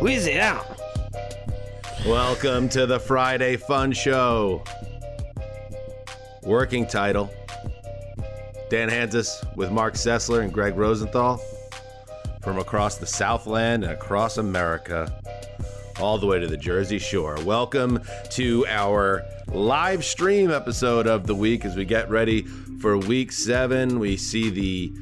Wheezy out. Welcome to the Friday Fun Show. Working title Dan Hanzus with Mark Sessler and Greg Rosenthal from across the Southland and across America, all the way to the Jersey Shore. Welcome to our live stream episode of the week as we get ready for week seven. We see the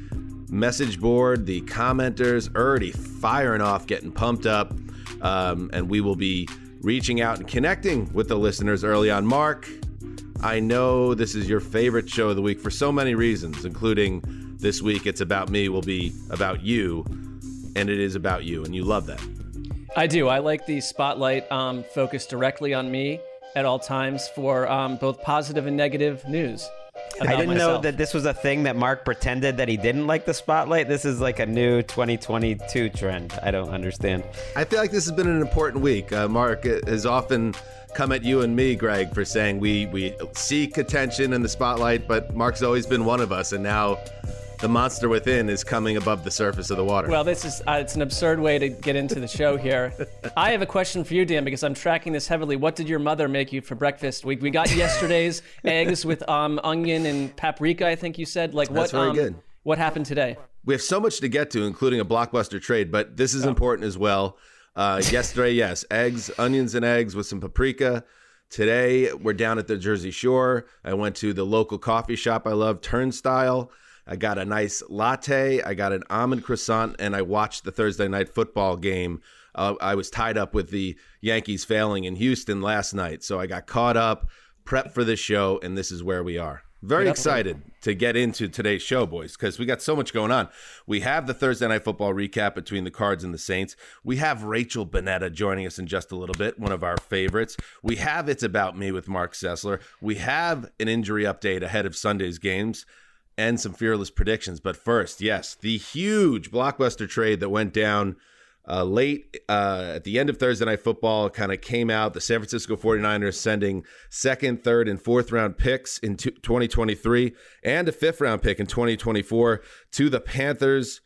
message board, the commenters already firing off, getting pumped up. Um, and we will be reaching out and connecting with the listeners early on. Mark, I know this is your favorite show of the week for so many reasons, including this week it's about me will be about you, and it is about you, and you love that. I do. I like the spotlight um, focused directly on me at all times for um, both positive and negative news. I didn't know that this was a thing that Mark pretended that he didn't like the spotlight. This is like a new 2022 trend. I don't understand. I feel like this has been an important week. Uh, Mark has often come at you and me, Greg, for saying we we seek attention in the spotlight, but Mark's always been one of us, and now the monster within is coming above the surface of the water. Well, this is uh, it's an absurd way to get into the show here. I have a question for you, Dan, because I'm tracking this heavily. What did your mother make you for breakfast? We, we got yesterday's eggs with um, onion and paprika. I think you said. Like what? That's very um, good. What happened today? we have so much to get to, including a blockbuster trade, but this is important as well. Uh, yesterday, yes, eggs, onions, and eggs with some paprika. Today, we're down at the Jersey Shore. I went to the local coffee shop I love, Turnstile. I got a nice latte. I got an almond croissant, and I watched the Thursday night football game. Uh, I was tied up with the Yankees failing in Houston last night, so I got caught up, prepped for this show, and this is where we are. Very excited to get into today's show, boys, because we got so much going on. We have the Thursday night football recap between the Cards and the Saints. We have Rachel Bonnetta joining us in just a little bit, one of our favorites. We have It's About Me with Mark Sessler. We have an injury update ahead of Sunday's games and some fearless predictions. But first, yes, the huge blockbuster trade that went down uh, late uh, at the end of Thursday Night Football kind of came out. The San Francisco 49ers sending second, third, and fourth round picks in t- 2023 and a fifth round pick in 2024 to the Panthers.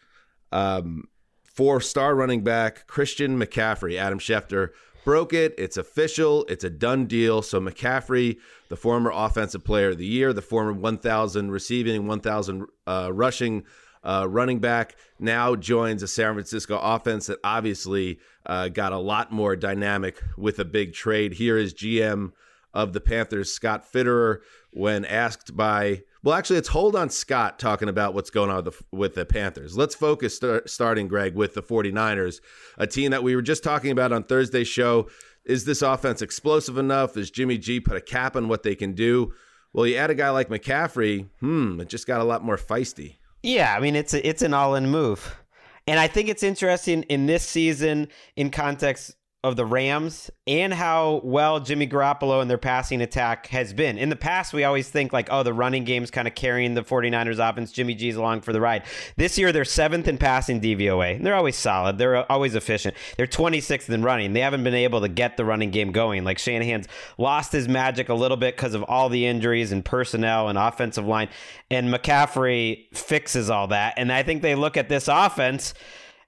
Um, for star running back Christian McCaffrey, Adam Schefter broke it. It's official. It's a done deal. So McCaffrey, the former offensive player of the year, the former 1,000 receiving, 1,000 uh, rushing uh, running back, now joins a San Francisco offense that obviously uh, got a lot more dynamic with a big trade. Here is GM of the Panthers, Scott Fitterer, when asked by well, actually, it's hold on Scott talking about what's going on with the, with the Panthers. Let's focus, start, starting, Greg, with the 49ers, a team that we were just talking about on Thursday's show. Is this offense explosive enough? Is Jimmy G put a cap on what they can do? Well, you add a guy like McCaffrey, hmm, it just got a lot more feisty. Yeah, I mean it's a, it's an all-in move, and I think it's interesting in this season in context of the Rams and how well Jimmy Garoppolo and their passing attack has been. In the past, we always think like, oh, the running game's kind of carrying the 49ers offense. Jimmy G's along for the ride. This year, they're seventh in passing DVOA. And they're always solid. They're always efficient. They're 26th in running. They haven't been able to get the running game going. Like Shanahan's lost his magic a little bit because of all the injuries and personnel and offensive line. And McCaffrey fixes all that. And I think they look at this offense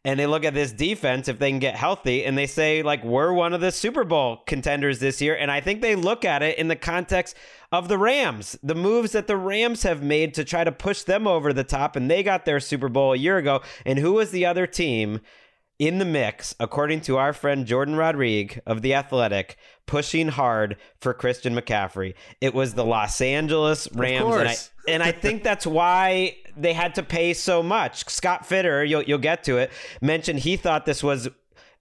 and they look at this defense if they can get healthy and they say like we're one of the Super Bowl contenders this year and I think they look at it in the context of the Rams the moves that the Rams have made to try to push them over the top and they got their Super Bowl a year ago and who was the other team in the mix, according to our friend Jourdan Rodrigue of The Athletic, pushing hard for Christian McCaffrey. It was the Los Angeles Rams. And I, and I think that's why they had to pay so much. Scott Fitter, you'll, you'll get to it, mentioned he thought this was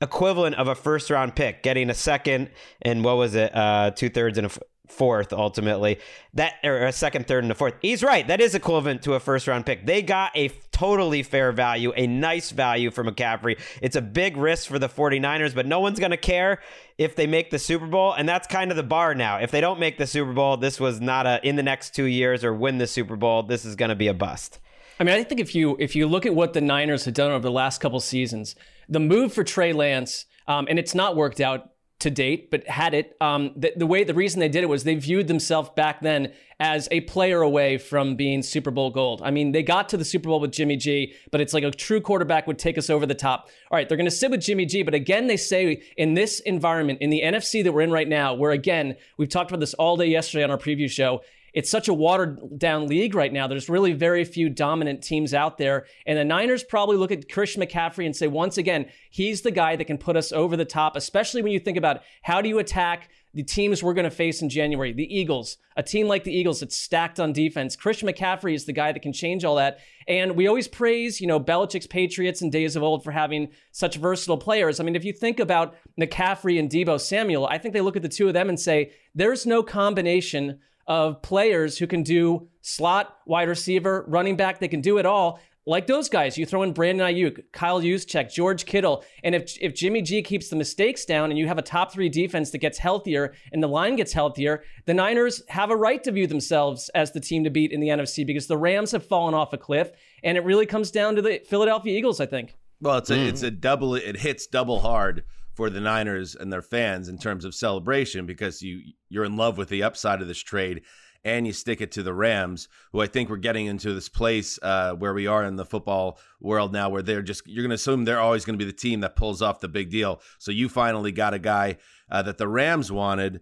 equivalent of a first round pick, getting a second and what was it, uh, two thirds and a fourth ultimately. That or a second, third, and a fourth. He's right. That is equivalent to a first round pick. They got a totally fair value, a nice value for McCaffrey. It's a big risk for the 49ers, but no one's going to care if they make the Super Bowl. And that's kind of the bar now. If they don't make the Super Bowl, this was not a in the next two years or win the Super Bowl, this is going to be a bust. I mean, I think if you if you look at what the Niners have done over the last couple seasons, the move for Trey Lance, um, and it's not worked out to date, but had it. Um, the, the, way, the reason they did it was they viewed themselves back then as a player away from being Super Bowl gold. I mean, they got to the Super Bowl with Jimmy G, but it's like a true quarterback would take us over the top. All right, they're going to sit with Jimmy G, but again, they say in this environment, in the NFC that we're in right now, where again, we've talked about this all day yesterday on our preview show, it's such a watered down league right now. There's really very few dominant teams out there. And the Niners probably look at Christian McCaffrey and say, once again, he's the guy that can put us over the top, especially when you think about how do you attack the teams we're going to face in January, the Eagles, a team like the Eagles that's stacked on defense. Christian McCaffrey is the guy that can change all that. And we always praise, you know, Belichick's Patriots in days of old for having such versatile players. I mean, if you think about McCaffrey and Deebo Samuel, I think they look at the two of them and say, there's no combination of players who can do slot, wide receiver, running back. They can do it all. Like those guys, you throw in Brandon Aiyuk, Kyle Juszczyk, George Kittle, and if if Jimmy G keeps the mistakes down, and you have a top three defense that gets healthier and the line gets healthier, the Niners have a right to view themselves as the team to beat in the NFC because the Rams have fallen off a cliff, and it really comes down to the Philadelphia Eagles, I think. Well, it's a mm. it's a double. It hits double hard for the Niners and their fans in terms of celebration because you you're in love with the upside of this trade and you stick it to the Rams, who I think we're getting into this place uh, where we are in the football world now, where they're just you're going to assume they're always going to be the team that pulls off the big deal. So you finally got a guy uh, that the Rams wanted,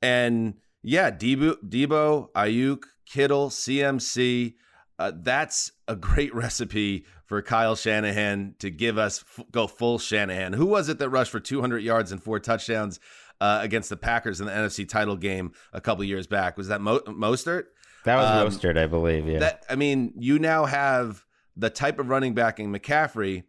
and yeah, Deebo, Deebo, Aiyuk, Kittle, CMC. Uh, that's a great recipe for Kyle Shanahan to give us f- go full Shanahan. Who was it that rushed for 200 yards and four touchdowns uh, against the Packers in the NFC title game a couple years back? Was that Mo- Mostert? That was um, Mostert, I believe. Yeah. That, I mean, you now have the type of running back in McCaffrey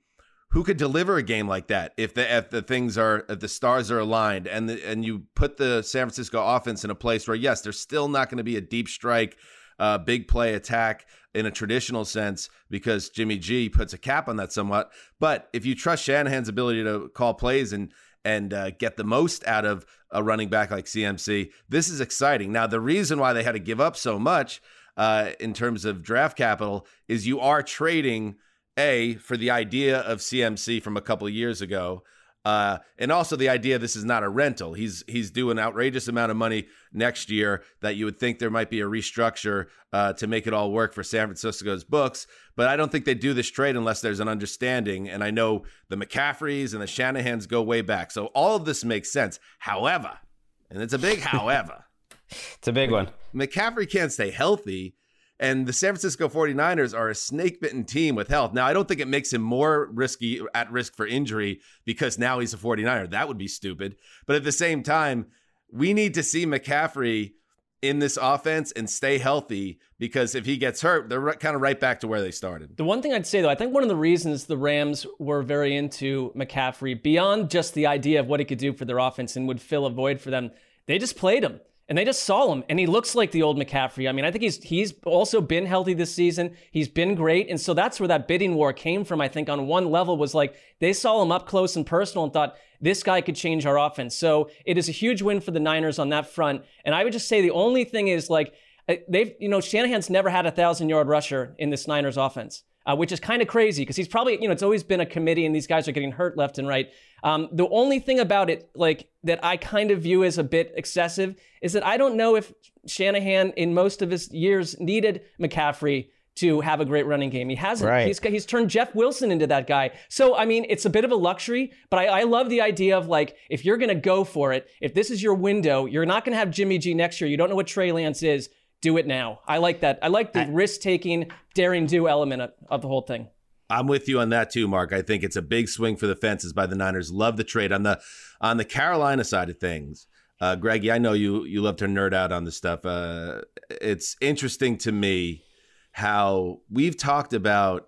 who could deliver a game like that if the if the things are if the stars are aligned and the, and you put the San Francisco offense in a place where yes, there's still not going to be a deep strike uh, big play attack in a traditional sense because Jimmy G puts a cap on that somewhat. But if you trust Shanahan's ability to call plays and and uh, get the most out of a running back like CMC, this is exciting. Now, the reason why they had to give up so much uh, in terms of draft capital is you are trading a for the idea of CMC from a couple years ago. Uh, and also the idea this is not a rental. He's he's due an outrageous amount of money next year that you would think there might be a restructure uh, to make it all work for San Francisco's books. But I don't think they do this trade unless there's an understanding. And I know the McCaffreys and the Shanahans go way back, so all of this makes sense. However, and it's a big however. it's a big one. McCaffrey can't stay healthy and the San Francisco 49ers are a snake bitten team with health. Now, I don't think it makes him more risky at risk for injury because now he's a 49er. That would be stupid. But at the same time, we need to see McCaffrey in this offense and stay healthy because if he gets hurt, they're kind of right back to where they started. The one thing I'd say, though, I think one of the reasons the Rams were very into McCaffrey, beyond just the idea of what he could do for their offense and would fill a void for them, they just played him. And they just saw him and he looks like the old McCaffrey. I mean, I think he's he's also been healthy this season. He's been great. And so that's where that bidding war came from, I think, on one level was like they saw him up close and personal and thought this guy could change our offense. So it is a huge win for the Niners on that front. And I would just say the only thing is like uh, they've, you know, Shanahan's never had a thousand yard rusher in this Niners offense. Uh, which is kind of crazy because he's probably, you know, it's always been a committee and these guys are getting hurt left and right. Um, the only thing about it, like that I kind of view as a bit excessive, is that I don't know if Shanahan in most of his years needed McCaffrey to have a great running game. He hasn't. Right. He's, he's turned Jeff Wilson into that guy. So, I mean, it's a bit of a luxury, but I, I love the idea of like, if you're going to go for it, if this is your window, you're not going to have Jimmy G next year. You don't know what Trey Lance is. Do it now. I like that. I like the risk taking, daring do element of, of the whole thing. I'm with you on that too, Mark. I think it's a big swing for the fences by the Niners. Love the trade on the on the Carolina side of things. Uh, Greggy, I know you you love to nerd out on this stuff. Uh, it's interesting to me how we've talked about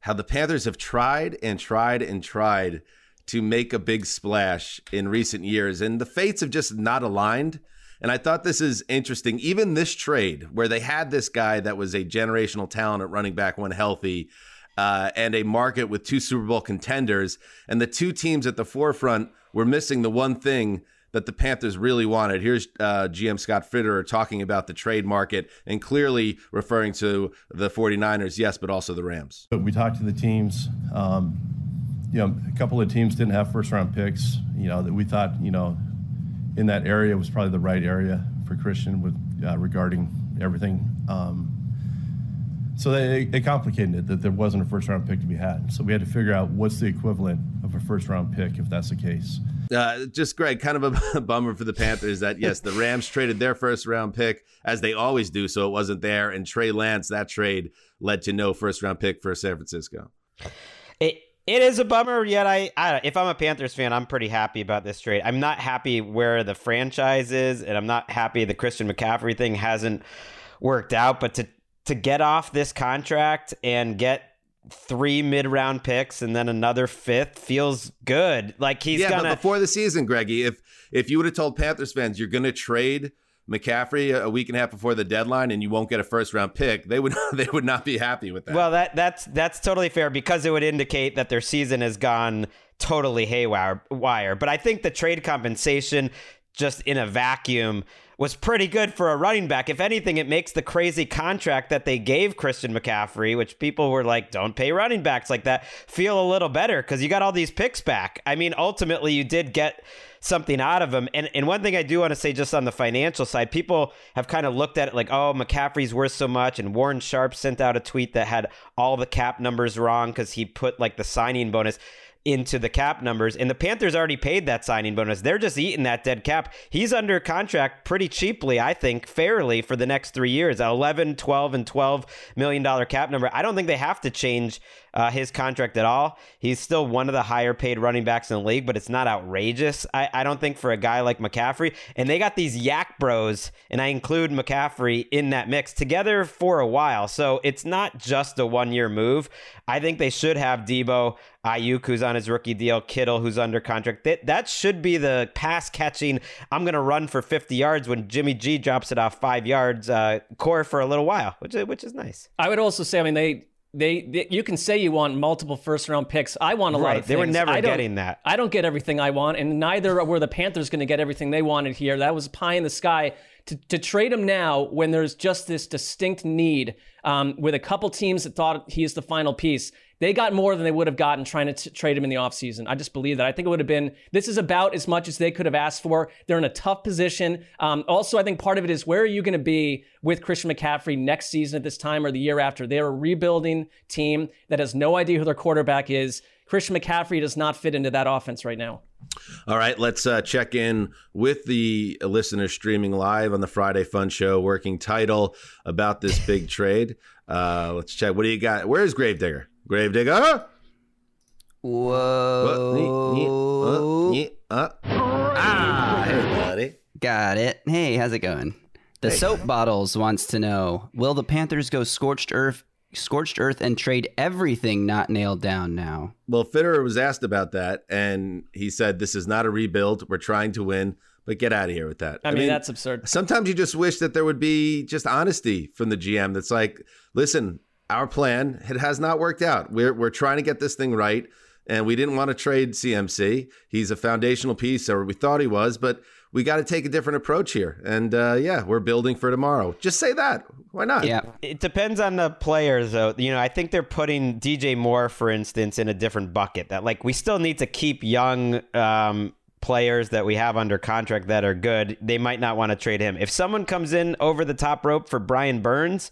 how the Panthers have tried and tried and tried to make a big splash in recent years, and the fates have just not aligned. And I thought this is interesting. Even this trade, where they had this guy that was a generational talent at running back when healthy, uh, and a market with two Super Bowl contenders, and the two teams at the forefront were missing the one thing that the Panthers really wanted. Here's uh, GM Scott Fitterer talking about the trade market and clearly referring to the 49ers, yes, but also the Rams. But we talked to the teams. Um, you know, a couple of teams didn't have first round picks. You know that we thought you know in that area was probably the right area for Christian with uh, regarding everything. Um, so they, it complicated it that there wasn't a first round pick to be had. So we had to figure out what's the equivalent of a first round pick if that's the case. Uh, just Greg, kind of a bummer for the Panthers that yes, the Rams traded their first round pick as they always do, so it wasn't there. And Trey Lance, that trade led to no first round pick for San Francisco. It it is a bummer. Yet I, I if I'm a Panthers fan, I'm pretty happy about this trade. I'm not happy where the franchise is, and I'm not happy the Christian McCaffrey thing hasn't worked out. But to to get off this contract and get three mid round picks and then another fifth feels good. Like he's yeah, gonna but before the season, Greggy, if if you would have told Panthers fans you're going to trade McCaffrey a week and a half before the deadline and you won't get a first round pick, they would they would not be happy with that. Well, that that's that's totally fair because it would indicate that their season has gone totally haywire. But I think the trade compensation just in a vacuum was pretty good for a running back. If anything, it makes the crazy contract that they gave Christian McCaffrey, which people were like, don't pay running backs like that, feel a little better because you got all these picks back. I mean, ultimately, you did get something out of him. And, and one thing I do want to say just on the financial side, people have kind of looked at it like, oh, McCaffrey's worth so much. And Warren Sharp sent out a tweet that had all the cap numbers wrong because he put like the signing bonus into the cap numbers. And the Panthers already paid that signing bonus. They're just eating that dead cap. He's under contract pretty cheaply, I think, fairly for the next three years 11, 12, and 12 million dollar cap number. I don't think they have to change uh, his contract at all. He's still one of the higher paid running backs in the league, but it's not outrageous. I, I don't think for a guy like McCaffrey. And they got these YAC bros, and I include McCaffrey in that mix together for a while. So it's not just a one year move. I think they should have Deebo, Aiyuk, who's on his rookie deal, Kittle, who's under contract. That, that should be the pass catching. I'm going to run for 50 yards when Jimmy G drops it off five yards uh, core for a little while, which which is nice. I would also say, I mean, they they, they, you can say you want multiple first round picks. I want a lot Right, of they were never getting that. I don't get everything I want, and neither were the Panthers going to get everything they wanted here. That was pie in the sky. To, to trade him now when there's just this distinct need um, with a couple teams that thought he is the final piece, they got more than they would have gotten trying to t- trade him in the offseason. I just believe that. I think it would have been, this is about as much as they could have asked for. They're in a tough position. Um, also, I think part of it is where are you going to be with Christian McCaffrey next season at this time or the year after? They're a rebuilding team that has no idea who their quarterback is. Christian McCaffrey does not fit into that offense right now. All right, let's uh, check in with the listeners streaming live on the Friday Fun Show working title about this big trade. Uh, let's check. What do you got? Where's Gravedigger? Gravedigger? Whoa. Uh, nye, uh, Ah, hey, buddy. Got it. Hey, how's it going? The soap bottles wants to know: Will the Panthers go scorched earth, scorched earth, and trade everything not nailed down now? Well, Fitterer was asked about that, and he said, This is not a rebuild. We're trying to win, But get out of here with that. I mean, that's absurd. Sometimes you just wish that there would be just honesty from the GM. That's like, listen, our plan it has not worked out. We're we're trying to get this thing right, and we didn't want to trade CMC. He's a foundational piece, or we thought he was, but we got to take a different approach here. And uh, yeah, we're building for tomorrow. Just say that. Why not? Yeah. It depends on the players, though. You know, I think they're putting DJ Moore, for instance, in a different bucket. That like we still need to keep young um, players that we have under contract that are good. They might not want to trade him. If someone comes in over the top rope for Brian Burns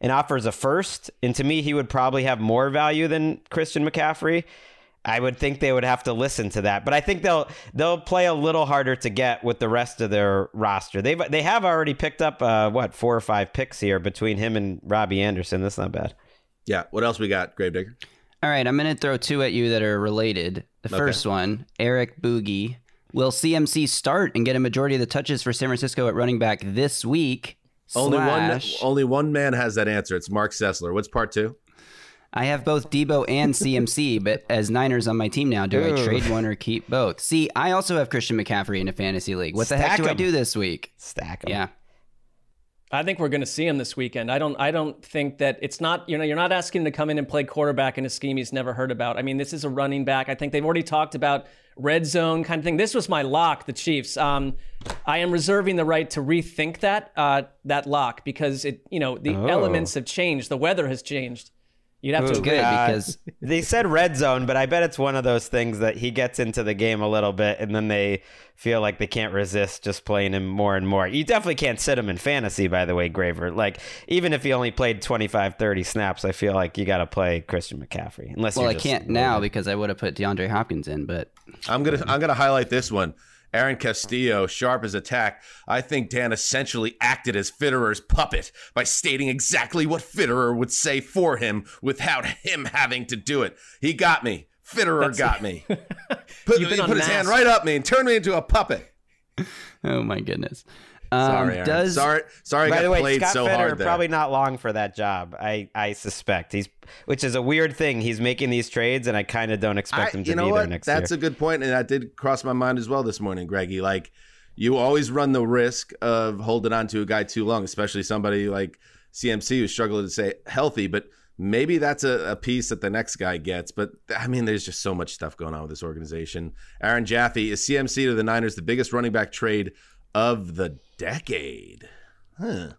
and offers a first, and to me, he would probably have more value than Christian McCaffrey. I would think they would have to listen to that, but I think they'll they'll play a little harder to get with the rest of their roster. They've they have already picked up uh, what four or five picks here between him and Robbie Anderson. That's not bad. Yeah. What else we got, Gravedigger? All right, I'm going to throw two at you that are related. The first one, Eric Boogie. Will CMC start and get a majority of the touches for San Francisco at running back this week? Only one. Only one man has that answer. It's Mark Sessler. What's part two? I have both Deebo and CMC, but as Niners on my team now, do I trade one or keep both? See, I also have Christian McCaffrey in a fantasy league. What the heck Stack do I 'em. do this week? Stack 'em. Yeah. I think we're going to see him this weekend. I don't. I don't think that it's not. You know, you're not asking him to come in and play quarterback in a scheme he's never heard about. I mean, this is a running back. I think they've already talked about red zone kind of thing. This was my lock, the Chiefs. Um, I am reserving the right to rethink that uh, that lock because it. You know, the Oh. elements have changed. The weather has changed. You'd have to Ooh, agree. Good Uh, because They said red zone, but I bet it's one of those things that he gets into the game a little bit and then they feel like they can't resist just playing him more and more. You definitely can't sit him in fantasy, by the way, Graver. Like, even if he only played 25, 30 snaps, I feel like you got to play Christian McCaffrey. Unless well, you're I can't now because I would have put DeAndre Hopkins in, but I'm gonna I'm gonna highlight this one. Aaron Castillo, sharp as attack. I think Dan essentially acted as Fitterer's puppet by stating exactly what Fitterer would say for him without him having to do it. He got me. Fitterer got me. Put, he put his hand right up me and turned me into a puppet. oh my goodness. Um, Sorry, Aaron. does sorry, sorry. I By got the way, played Scott so Fitter hard there. probably not long for that job. I, I suspect he's, which is a weird thing. He's making these trades, and I kind of don't expect I- him to you know be there next That's year. a good point, and that did cross my mind as well this morning, Greggy. Like, you always run the risk of holding on to a guy too long, especially somebody like CMC who's struggling to stay healthy. But maybe that's a, a piece that the next guy gets. But I mean, there's just so much stuff going on with this organization. Aaron Jaffe is CMC to the Niners the biggest running back trade of the decade. Huh.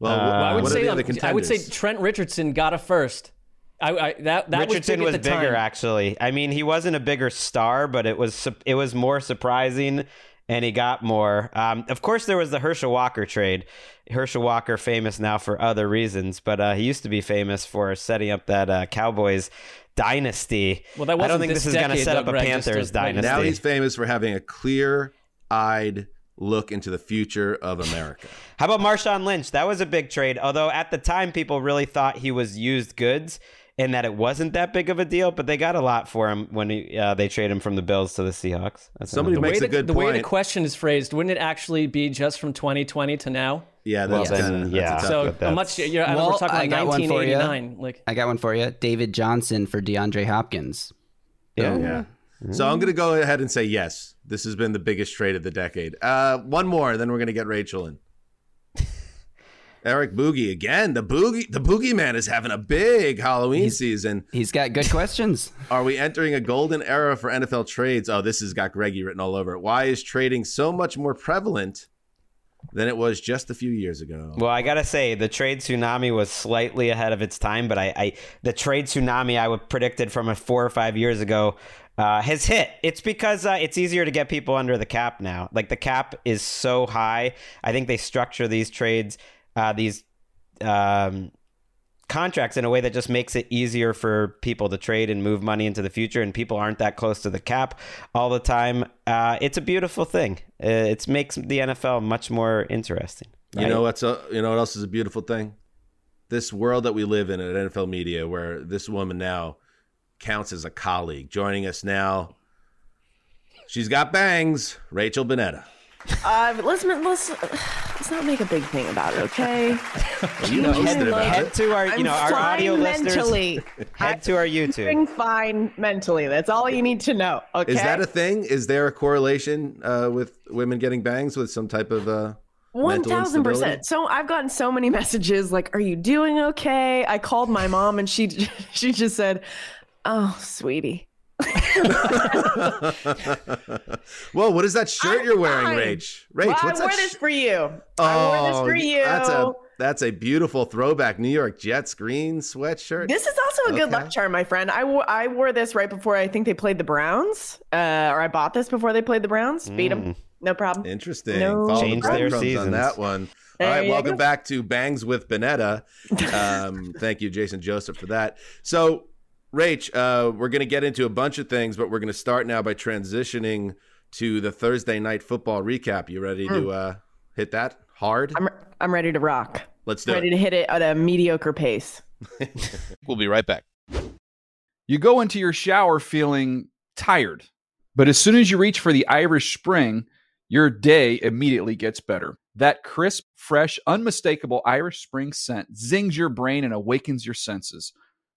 Well, Uh, what, I would what are say the um, other I would say? Trent Richardson got a first. I, I that that Richardson was, was, big at the bigger, time. actually. I mean, he wasn't a bigger star, but it was it was more surprising, and he got more. Um, of course, there was the Herschel Walker trade. Herschel Walker, famous now for other reasons, but uh, he used to be famous for setting up that uh, Cowboys dynasty. Well, that I don't think this this is going to set up a Greg, just to Panthers point- dynasty. Now he's famous for having a clear-eyed look into the future of America. How about Marshawn Lynch? That was a big trade, although at the time people really thought he was used goods and that it wasn't that big of a deal. But they got a lot for him when he, uh, they traded him from the Bills to the Seahawks. That's Somebody The another- makes way a that- good the way the question is phrased, wouldn't it actually be just from 2020 to now? Yeah, Well, that's then, kinda, that's yeah. a tough So that's- much. You're, I Well, we're talking I about got one for you. 1989. Like I got one for you. David Johnson for DeAndre Hopkins. yeah. Yeah. So I'm going to go ahead and say yes. This has been the biggest trade of the decade. Uh, one more, then we're going to get Rachel in. Eric Boogie again. The boogie, the boogie man is having a big Halloween season. He's got good questions. Are we entering a golden era for NFL trades? Oh, this has got Greggy written all over it. Why is trading so much more prevalent than it was just a few years ago? Well, I gotta say the trade tsunami was slightly ahead of its time, but I, I the trade tsunami I would predicted from a four or five years ago uh, has hit. It's because uh, it's easier to get people under the cap now. Like the cap is so high. I think they structure these trades, uh, these um, contracts in a way that just makes it easier for people to trade and move money into the future and people aren't that close to the cap all the time uh, it's a beautiful thing uh, it makes the nfl much more interesting You know what's a, you know what else is a beautiful thing? This world that we live in at NFL Media, where this woman now counts as a colleague, joining us now. She's got bangs, Rachel Bonnetta. Uh, let's let's let's not make a big thing about it, okay? You posted about Head to our, you I'm know, our audio fine listeners. mentally. Head to our YouTube. Doing fine mentally. That's all you need to know. Okay. Is that a thing? Is there a correlation uh, with women getting bangs with some type of uh, one thousand percent. So I've gotten so many messages like, "Are you doing okay?" I called my mom and she she just said, "Oh, sweetie." well, what is that shirt I'm you're wearing, fine. Rage? Rach, well, what's I wore that? this sh- for you. I wore this for you. Oh, That's a that's a beautiful throwback New York Jets green sweatshirt. This is also a good luck charm, my friend. I wore I wore this right before I think they played the Browns, uh, or I bought this before they played the Browns. Beat them, no problem. Interesting. No Follow the Change their breadcrumbs on that one. There All right, welcome go. back to Bangs with Bonnetta. Um, thank you, Jason Joseph, for that. So, Rach, uh, we're going to get into a bunch of things, but we're going to start now by transitioning to the Thursday night football recap. You ready to uh, hit that hard? I'm I'm ready to rock. Let's do ready it. Ready to hit it at a mediocre pace. We'll be right back. You go into your shower feeling tired, but as soon as you reach for the Irish Spring, your day immediately gets better. That crisp, fresh, unmistakable Irish Spring scent zings your brain and awakens your senses.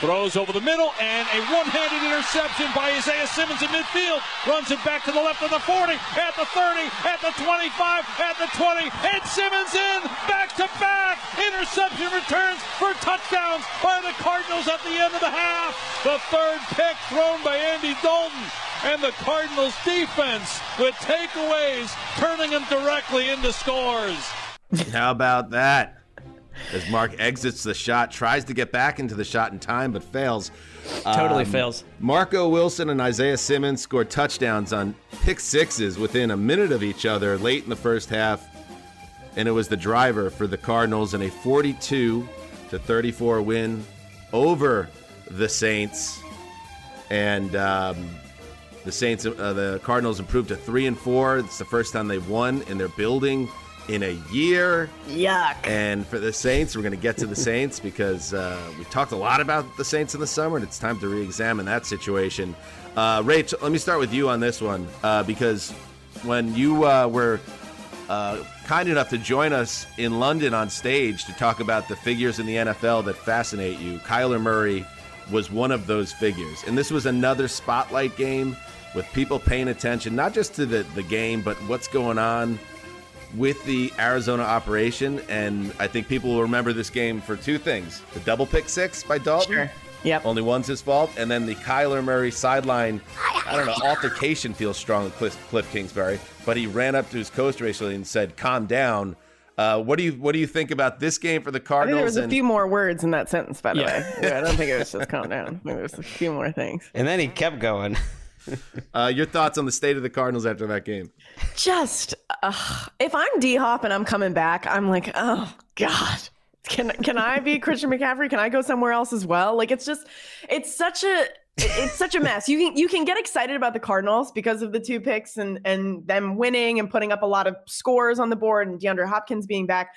throws over the middle, and a one-handed interception by Isaiah Simmons in midfield. Runs it back to the left of the 40, at the 30, at the 25, at the 20, and Simmons in, back to back. Interception returns for touchdowns by the Cardinals at the end of the half. The third pick thrown by Andy Dalton. And the Cardinals defense with takeaways, turning them directly into scores. How about that? As Mark exits the shot, tries to get back into the shot in time, but fails. Totally Um, fails. Marco Wilson and Isaiah Simmons scored touchdowns on pick sixes within a minute of each other late in the first half, and it was the driver for the Cardinals in a 42 to 34 win over the Saints. And um, the Saints, uh, the Cardinals improved to three and four. It's the first time they've won in their building in a year. Yuck. And for the Saints, we're going to get to the Saints because uh, we talked a lot about the Saints in the summer, and it's time to re-examine that situation. Uh, Rach, let me start with you on this one uh, because when you uh, were uh, kind enough to join us in London on stage to talk about the figures in the NFL that fascinate you, Kyler Murray was one of those figures, and this was another spotlight game with people paying attention not just to the, the game, but what's going on with the Arizona operation. And I think people will remember this game for two things the double pick six by Dalton. Sure. Yep. Only one's his fault. And then the Kyler Murray sideline, I don't know, altercation feels strong with Cliff, Cliff Kingsbury, but he ran up to his coach recently and said, calm down. Uh, what do you what do you think about this game for the I think Cardinals? there was a few more words in that sentence, by the Yeah. way. Yeah, I don't think it was just calm down. I think there was a few more things. And then he kept going. uh, your thoughts on the state of the Cardinals after that game? Just uh, if I'm D Hop and I'm coming back, I'm like, oh god, can can I be Christian McCaffrey? Can I go somewhere else as well? Like it's just, it's such a. It's such a mess. You can you can get excited about the Cardinals because of the two picks and and them winning and putting up a lot of scores on the board and DeAndre Hopkins being back.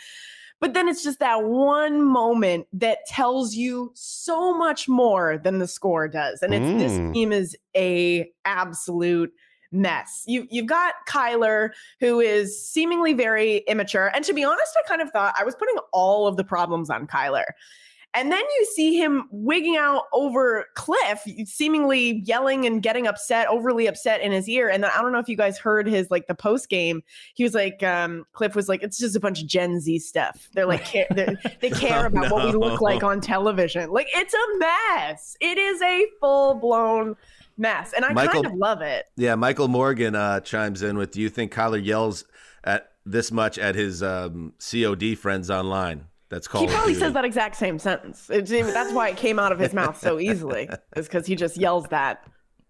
But then it's just that one moment that tells you so much more than the score does. And it's Mm. this team is a absolute mess. You you've got Kyler who is seemingly very immature. And to be honest, I kind of thought I was putting all of the problems on Kyler. And then you see him wigging out over Cliff, seemingly yelling and getting upset, overly upset in his ear. And then I don't know if you guys heard his like the post game. He was like, um, Cliff was like, it's just a bunch of Gen Z stuff. They're like, care, they're, they care Oh, about what we look like on television. Like it's a mess. It is a full blown mess, and I Michael- kind of love it. Yeah, Michael Morgan uh, chimes in with, "Do you think Kyler yells at this much at his um, COD friends online?" That's He called. probably says that exact same sentence. It's, that's why it came out of his mouth so easily, is because he just yells that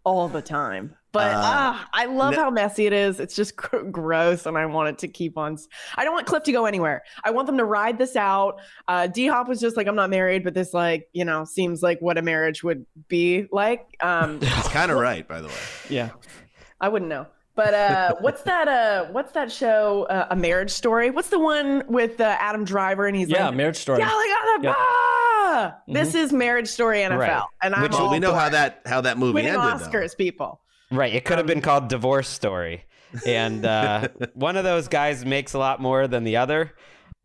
all the time. But Uh, ah, I love no- how messy it is. It's just gr- gross, and I want it to keep on. I don't want Cliff to go anywhere. I want them to ride this out. Uh, D Hop was just like, I'm not married, but this, like, you know, seems like what a marriage would be like. Um, He's kind of right, by the way. Yeah. I wouldn't know. But uh, what's that? Uh, what's that show? Uh, a Marriage Story. What's the one with uh, Adam Driver and he's Yeah, like, Marriage Story. Yeah, like, ah, Yep. ah! This is Marriage Story NFL, Right. and I'm Which all we know how that how that movie winning ended. though. Oscars, people. Right. It could have been called Divorce Story. And uh, one of those guys makes a lot more than the other.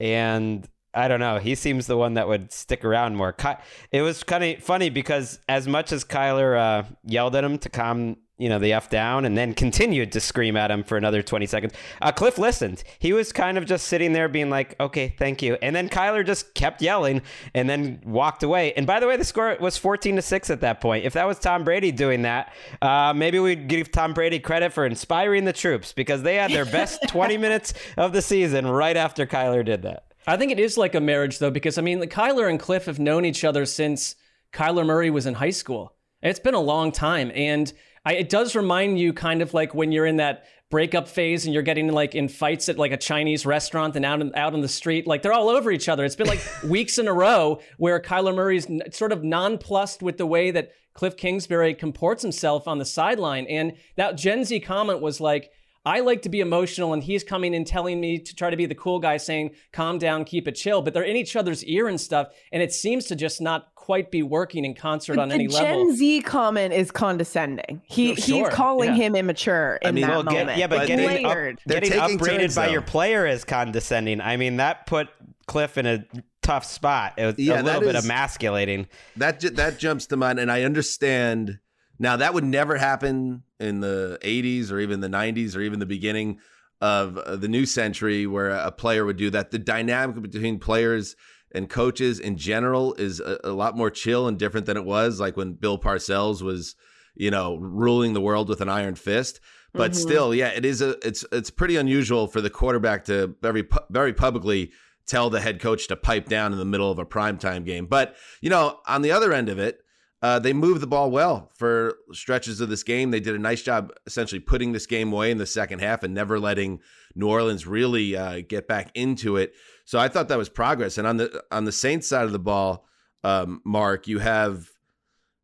And I don't know. He seems the one that would stick around more. Ky- It was kind of funny because as much as Kyler uh, yelled at him to calm, you know, the F down and then continued to scream at him for another 20 seconds, uh, Cliff listened. He was kind of just sitting there being like, okay, thank you. And then Kyler just kept yelling and then walked away. And by the way, the score was 14 to 6 at that point. If that was Tom Brady doing that, uh, maybe we'd give Tom Brady credit for inspiring the troops because they had their best 20 minutes of the season right after Kyler did that. I think it is like a marriage though, because I mean, Kyler and Cliff have known each other since Kyler Murray was in high school. It's been a long time, and I, it does remind you kind of like when you're in that breakup phase and you're getting like in fights at like a Chinese restaurant and out in, out on the street, like they're all over each other. It's been like weeks in a row where Kyler Murray's n- sort of nonplussed with the way that Cliff Kingsbury comports himself on the sideline, and that Gen Z comment was like. I like to be emotional, and he's coming and telling me to try to be the cool guy, saying, calm down, keep it chill. But they're in each other's ear and stuff, and it seems to just not quite be working in concert on any Gen level. Gen Z comment is condescending. He Oh, sure, he's calling yeah. him immature in that well, get- moment. yeah, but getting, up, getting taking upbraided turns, by though. your player is condescending. I mean, that put Cliff in a tough spot. It was Yeah, a little bit is- emasculating. That ju- that jumps to mind, and I understand. Now that would never happen in the '80s or even the '90s or even the beginning of uh, the new century, where a player would do that. The dynamic between players and coaches in general is a, a lot more chill and different than it was like when Bill Parcells was, you know, ruling the world with an iron fist. But Mhm. still, yeah, it is a it's it's pretty unusual for the quarterback to very very publicly tell the head coach to pipe down in the middle of a primetime game. But you know, on the other end of it, uh, they moved the ball well for stretches of this game. They did a nice job essentially putting this game away in the second half and never letting New Orleans really uh, get back into it. So I thought that was progress. And on the on the Saints side of the ball, um, Mark, you have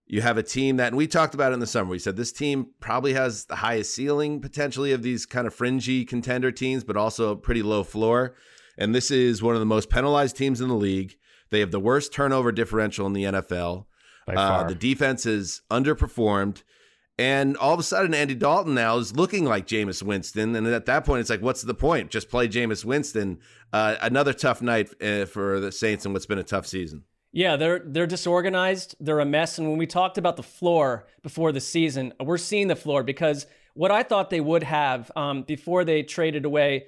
you have a team that, and we talked about it in the summer. We said this team probably has the highest ceiling potentially of these kind of fringy contender teams, but also a pretty low floor. And this is one of the most penalized teams in the league. They have the worst turnover differential in the NFL. By Uh, the defense is underperformed. And all of a sudden, Andy Dalton now is looking like Jameis Winston. And at that point, it's like, what's the point? Just play Jameis Winston. Uh, another tough night uh, for the Saints and what's been a tough season. Yeah, they're they're disorganized. They're a mess. And when we talked about the floor before the season, we're seeing the floor because what I thought they would have um, before they traded away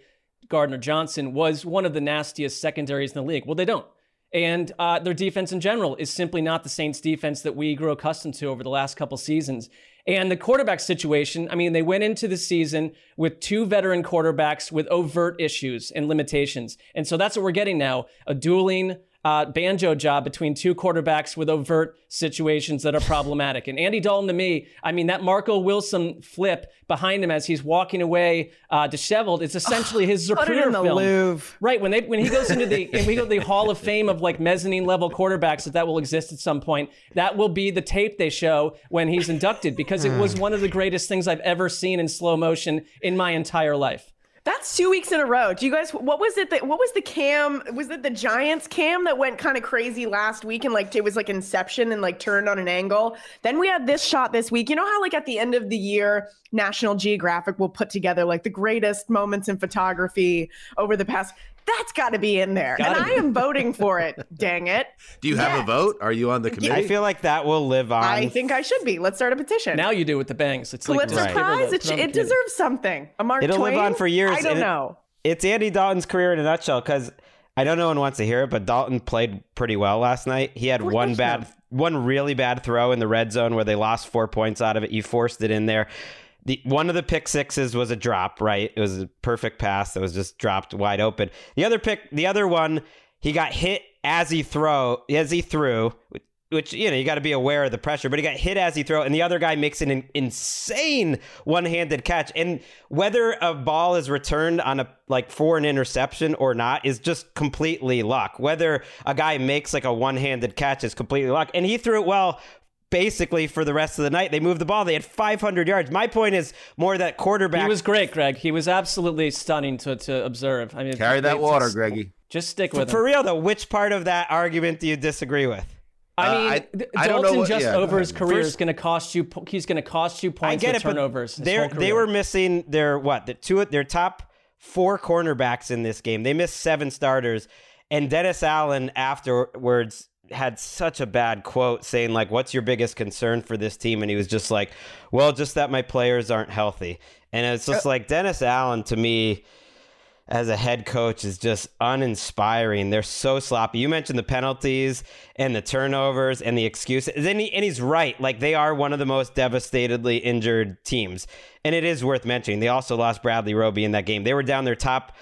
Gardner Johnson was one of the nastiest secondaries in the league. Well, they don't. And uh, their defense in general is simply not the Saints defense that we grew accustomed to over the last couple seasons. And the quarterback situation, I mean, they went into the season with two veteran quarterbacks with overt issues and limitations. And so that's what we're getting now a dueling uh, banjo job between two quarterbacks with overt situations that are problematic. And Andy Dalton, to me, I mean, that Marco Wilson flip behind him as he's walking away uh, disheveled, it's essentially his Zapruder in the film. Louvre. Right when they when he goes into the we go to the Hall of Fame of like mezzanine level quarterbacks that that will exist at some point. That will be the tape they show when he's inducted because it was one of the greatest things I've ever seen in slow motion in my entire life. That's two weeks in a row. Do you guys? What was it? That what was the cam? Was it the Giants cam that went kind of crazy last week and like it was like Inception and like turned on an angle? Then we had this shot this week. You know how like at the end of the year, National Geographic will put together like the greatest moments in photography over the past. That's got to be in there, Gotta and I am voting for it. dang it! Do you have a vote? Are you on the committee? I feel like that will live on. I think I should be. Let's start a petition. Now you do with the bangs. It's like Pulitzer just give Prize. the- It, it it deserves something. A Mark It'll Twain? live on for years. I don't and it- know. it's Andy Dalton's career in a nutshell because I know no one wants to hear it, but Dalton played pretty well last night. He had one bad, one really bad throw in the red zone where they lost four points out of it. You forced it in there. The one of the pick sixes was a drop, right? It was a perfect pass that was just dropped wide open. The other pick, the other one, he got hit as he throw as he threw, which you know you got to be aware of the pressure. But he got hit as he throw, and the other guy makes an insane one-handed catch. And whether a ball is returned on a like for an interception or not is just completely luck. Whether a guy makes like a one-handed catch is completely luck, and he threw it well. Basically, for the rest of the night, they moved the ball. They had 500 yards. My point is more that quarterback. He was great, Greg. He was absolutely stunning to, to observe. I mean, Carry that it's water, just- Greggy. Just stick for, with for him. real though. Which part of that argument do you disagree with? I Uh, mean, I- D- I don't know Dalton what- just yeah, go over his career First- is going to cost you. po- He's going to cost you I points get it, turnovers. They they were missing their what the two their top four cornerbacks in this game. They missed seven starters, and Dennis Allen afterwards had such a bad quote saying like, "What's your biggest concern for this team?" And he was just like, "Well, just that my players aren't healthy." And it's just uh, like Dennis Allen to me as a head coach is just uninspiring. They're so sloppy. You mentioned the penalties and the turnovers and the excuses. And, he, and he's right. Like they are one of the most devastatedly injured teams. And it is worth mentioning. They also lost Bradley Roby in that game. They were down their top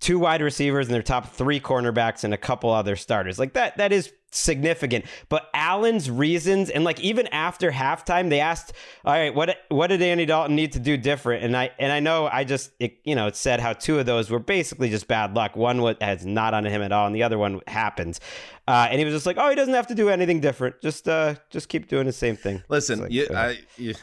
two wide receivers and their top three cornerbacks and a couple other starters. Like that that is significant. But Allen's reasons and like even after halftime they asked, "All right, what what did Andy Dalton need to do different?" And I and I know I just it, you know, it said how two of those were basically just bad luck. One was has not on him at all and the other one happens. Uh, and he was just like, "Oh, he doesn't have to do anything different. Just uh just keep doing the same thing." Listen, you, I, you,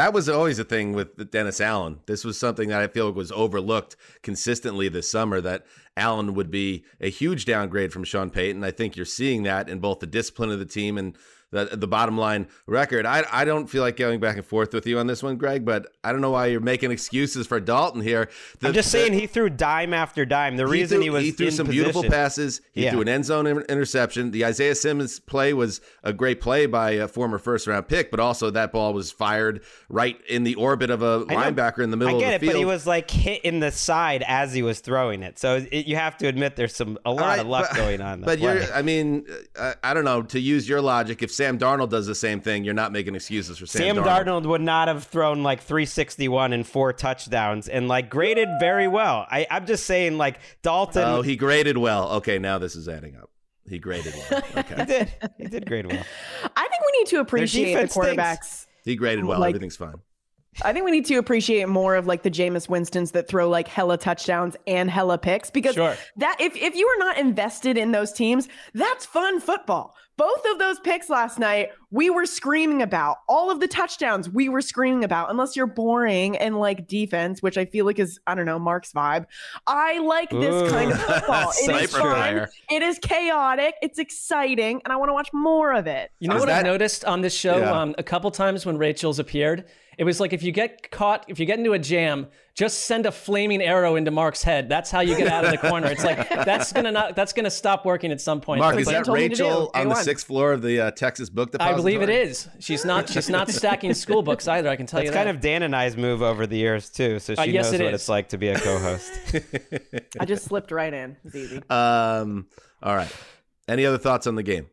that was always a thing with Dennis Allen. This was something that I feel was overlooked consistently this summer. That Allen would be a huge downgrade from Sean Payton. I think you're seeing that in both the discipline of the team and the, the bottom line record. I, I don't feel like going back and forth with you on this one, Greg, but I don't know why you're making excuses for Dalton here. The- I'm just the- saying he threw dime after dime. The he reason threw, he was he threw some beautiful passes. He Yeah. threw an end zone interception. The Isaiah Simmons play was a great play by a former first round pick, but also that ball was fired right in the orbit of a I linebacker in the middle I get of the it, field. but he was like hit in the side as he was throwing it. So it, you have to admit there's some a lot right, of luck but- going on. But you're, I mean, uh, I don't know. To use your logic, if Sam Darnold does the same thing, you're not making excuses for Sam, Sam Darnold would not have thrown like 361 and four touchdowns and like graded very well. I, I'm just saying, like Dalton. Oh, he graded well. Okay, now this is adding up. He graded well. Okay, he did. He did grade well. I think we need to appreciate the defense stinks. quarterbacks. he graded well. Like- Everything's fine. I think we need to appreciate more of like the Jameis Winstons that throw like hella touchdowns and hella picks because Sure. that if if you are not invested in those teams, that's fun football. Both of those picks last night, we were screaming about. All of the touchdowns we were screaming about. Unless you're boring and like defense, which I feel like is I don't know Mark's vibe. I like this kind of football. It is fun. fire. It is chaotic. It's exciting, and I want to watch more of it. You know Is what I've noticed on this show Yeah. um, a couple times when Rachel's appeared? It was like if you get caught, if you get into a jam, just send a flaming arrow into Mark's head. That's how you get out of the corner. It's like that's gonna not that's gonna stop working at some point. Mark, But is that told do. Rachel Day on the sixth floor of the uh, Texas Book Depository? I believe it is. She's not. She's not stacking school books either. I can tell That's you It's kind of Dan and I's move over the years too. So she Uh, yes, knows it what is. it's like to be a co-host. I just slipped right in. It's easy. Um. All right. Any other thoughts on the game?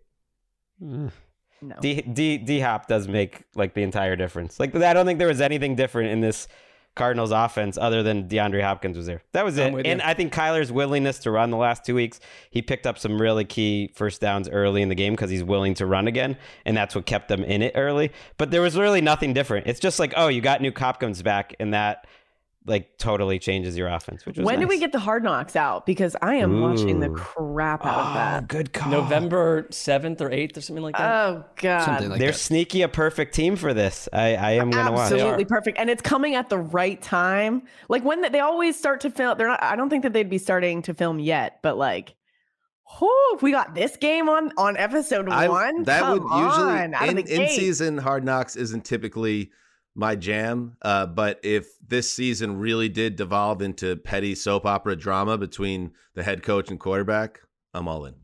No. D D D Hop does make like the entire difference. Like I don't think there was anything different in this Cardinals offense other than DeAndre Hopkins was there. That was it. And. I think Kyler's willingness to run the last two weeks, he picked up some really key first downs early in the game because he's willing to run again, and that's what kept them in it early. But there was really nothing different. It's just like, oh, you got Nuk Hopkins back, and that like totally changes your offense. Which was When do we get the hard knocks out? Because I am watching the crap out of ah, that. good call. November 7th or 8th or something like that. Oh god. They're sneaky a perfect team for this. I, I am gonna watch. Absolutely perfect, and it's coming at the right time. Like when they always start to film. They're not. I don't think that they'd be starting to film yet, but like, whoo, if we got this game on on episode I- one, that come would usually on, out of in, the in season hard knocks isn't typically my jam. Uh, but if this season really did devolve into petty soap opera drama between the head coach and quarterback, I'm all in.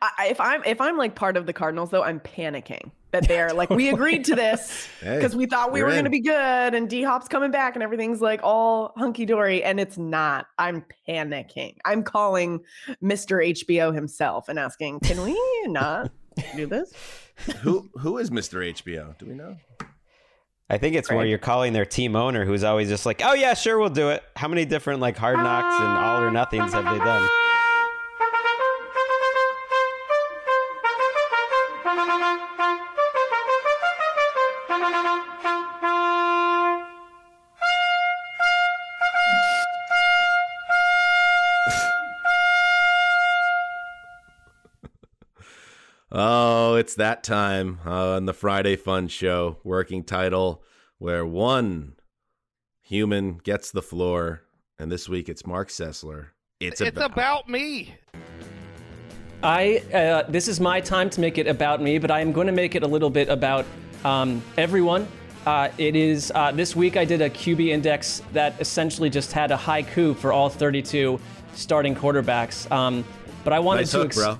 I, if I'm if I'm like part of the Cardinals though, I'm panicking that they're like we agreed to this Hey, because we thought we were going to be good and D Hop's coming back and everything's like all hunky dory and it's not. I'm panicking. I'm calling Mr. HBO himself and asking, "Can we not do this?" who who is Mr. HBO? Do we know? I think it's where you're calling their team owner, who's always just like, "Oh yeah, sure, we'll do it." How many different like hard knocks and all or nothings have they done? It's that time uh, on the Friday Fun Show, working title, where one human gets the floor, and this week it's Mark Sessler. It's, It's about, about me. I uh, this is my time to make it about me, but I am going to make it a little bit about um, everyone. Uh, it is uh, this week I did a QB index that essentially just had a haiku for all 32 starting quarterbacks. Um, but I wanted Nice to. hook, bro.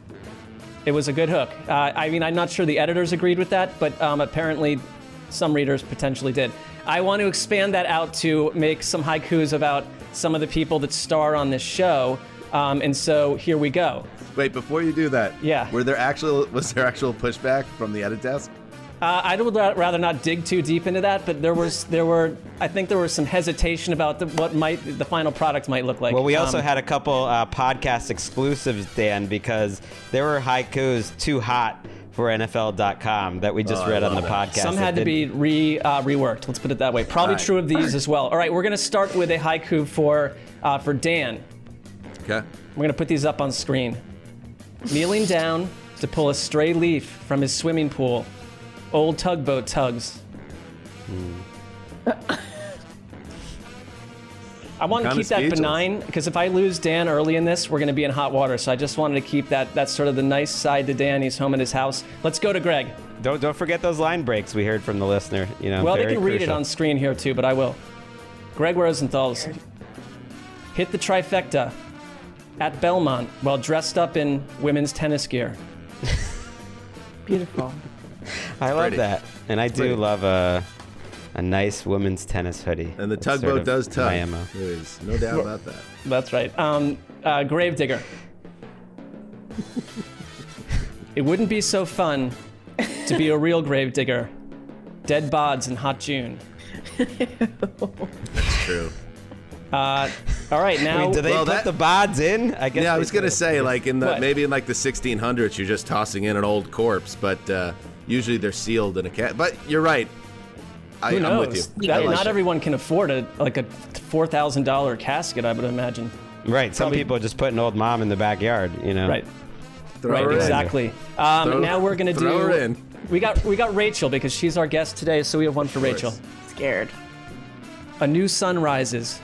It was a good hook. Uh, I mean, I'm not sure the editors agreed with that, but um, apparently some readers potentially did. I want to expand that out to make some haikus about some of the people that star on this show. Um, and so here we go. Wait, before you do that, Yeah. were there actual was there actual pushback from the edit desk? Uh, I would rather not dig too deep into that, but there was there were I think there was some hesitation about the, what might the final product might look like. Well, we also Um, had a couple uh, podcast exclusives, Dan, because there were haikus too hot for NFL.com that we just Oh, read on the that. podcast. Some had to be re uh, reworked. Let's put it that way. Probably All right. true of these as well. All right, we're gonna start with a haiku for uh, for Dan. Okay. We're gonna put these up on screen. Kneeling down to pull a stray leaf from his swimming pool, old tugboat tugs. Hmm. I want to keep that speechless. benign because if I lose Dan early in this, we're going to be in hot water. So I just wanted to keep that that's sort of the nice side to Dan. He's home at his house. Let's go to Greg. Don't don't forget those line breaks we heard from the listener. You know, well, they very can read it on screen here too, but I will. Greg Rosenthal's hit the trifecta at Belmont while dressed up in women's tennis gear. Beautiful. I love Pretty. that, and I do Pretty. love a a nice women's tennis hoodie. And the That's sort tugboat of does tug. My MO. There is no doubt about that. That's right. Um, uh, Gravedigger. it wouldn't be so fun to be a real gravedigger. Dead bods in hot June. That's true. Uh, all right, now. Wait, do they Well, put that- the bods in? I guess. Yeah, I was gonna say like in the What? maybe in like the 1600s, you're just tossing in an old corpse, but uh, usually they're sealed in a cat. But you're right. I, Who knows? I'm with you. That- like not it. everyone can afford a like a four thousand dollar casket. I would imagine. Right. Some Probably- people just put an old mom in the backyard. You know. Right. Throw right. her in. Exactly. Um, Throw- now we're gonna do. throw her in. We got we got Rachel because she's our guest today, so we have one for Rachel. Scared. A new sun rises,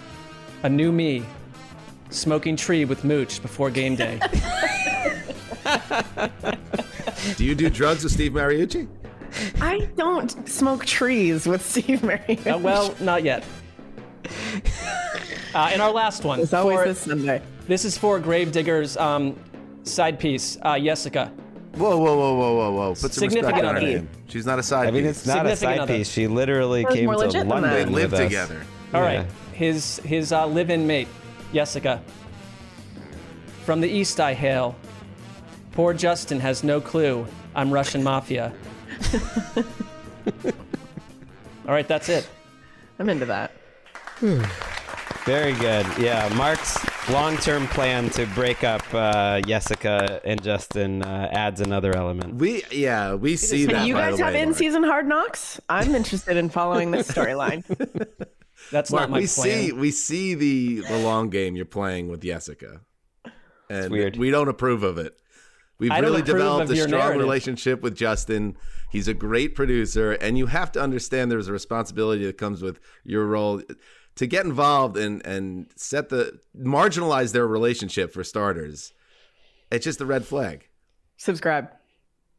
a new me, smoking tree with Mooch before game day. Do you do drugs with Steve Mariucci? I don't smoke trees with Steve Mariucci. Uh, well, not yet. Uh, and our last one. it's always for- this Sunday. This is for Gravedigger's um, side piece, uh, Jessica. Whoa, whoa, whoa, whoa, whoa, whoa! Put some Significant respect on her name. She's not a side I mean, piece. it's not a side other. piece. She literally Sounds came to London. They live with us. together. All Yeah. right, his his uh, live-in mate, Jessica. From the east I hail. Poor Justin has no clue. I'm Russian mafia. All right, that's it. I'm into that. Very good. Yeah, Mark's long-term plan to break up uh, Jessica and Justin uh, adds another element. We yeah, we see that. you by guys the have way, Mark. in-season hard knocks. I'm interested in following this storyline. That's Mark, not my we plan. see we see the the long game you're playing with Jessica, and weird. we don't approve of it. We've really developed a strong narrative. relationship with Justin. He's a great producer, and you have to understand there's a responsibility that comes with your role to get involved and and set the marginalize their relationship for starters. It's just a red flag. Subscribe.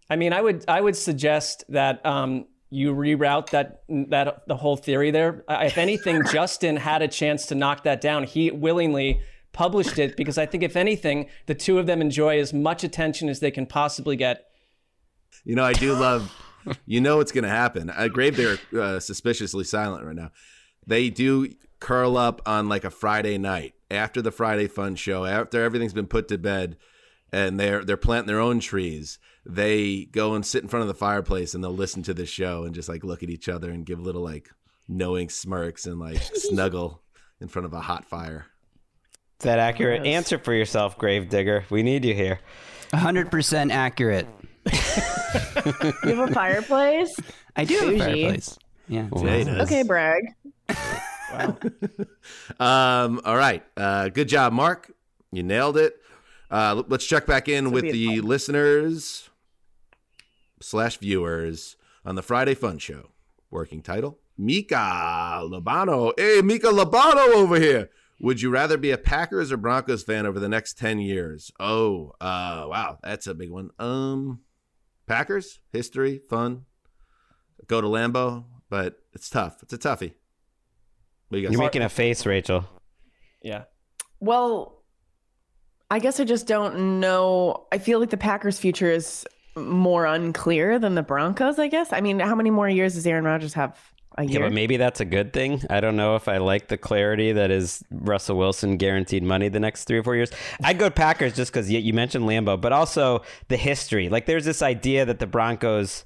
I mean, I would I would suggest that um, you reroute that that the whole theory there. If anything, Justin had a chance to knock that down. He willingly published it because I think if anything, the two of them enjoy as much attention as they can possibly get. You know, I do love. You know what's going to happen. I Gravedigger uh, suspiciously silent right now. They do curl up on like a Friday night after the Friday Fun Show, after everything's been put to bed, and they're they're planting their own trees. They go and sit in front of the fireplace and they'll listen to the show and just like look at each other and give little like knowing smirks and like snuggle in front of a hot fire. Is that accurate? Answer for yourself, Gravedigger. We need you here. 100% accurate. You have a fireplace? I do have a fireplace. Yeah. Jay. Okay, brag. Um, all right. Uh, good job, Mark. You nailed it. Uh, let's check back in with the fun. listeners slash viewers on the Friday Fun Show. Working title: Mika Labano. Hey, Mika Labano over here. Would you rather be a Packers or Broncos fan over the next ten years? Oh, uh, wow, that's a big one. Um, Packers history, fun. Go to Lambeau, but it's tough. It's a toughie. What you You're making a face, Rachel. Yeah. Well, I guess I just don't know. I feel like the Packers' future is more unclear than the Broncos, I guess. I mean, how many more years does Aaron Rodgers have? A Yeah, but maybe that's a good thing. I don't know if I like the clarity that is Russell Wilson guaranteed money the next three or four years. I'd go Packers just because you, you mentioned Lambeau, but also the history. Like, there's this idea that the Broncos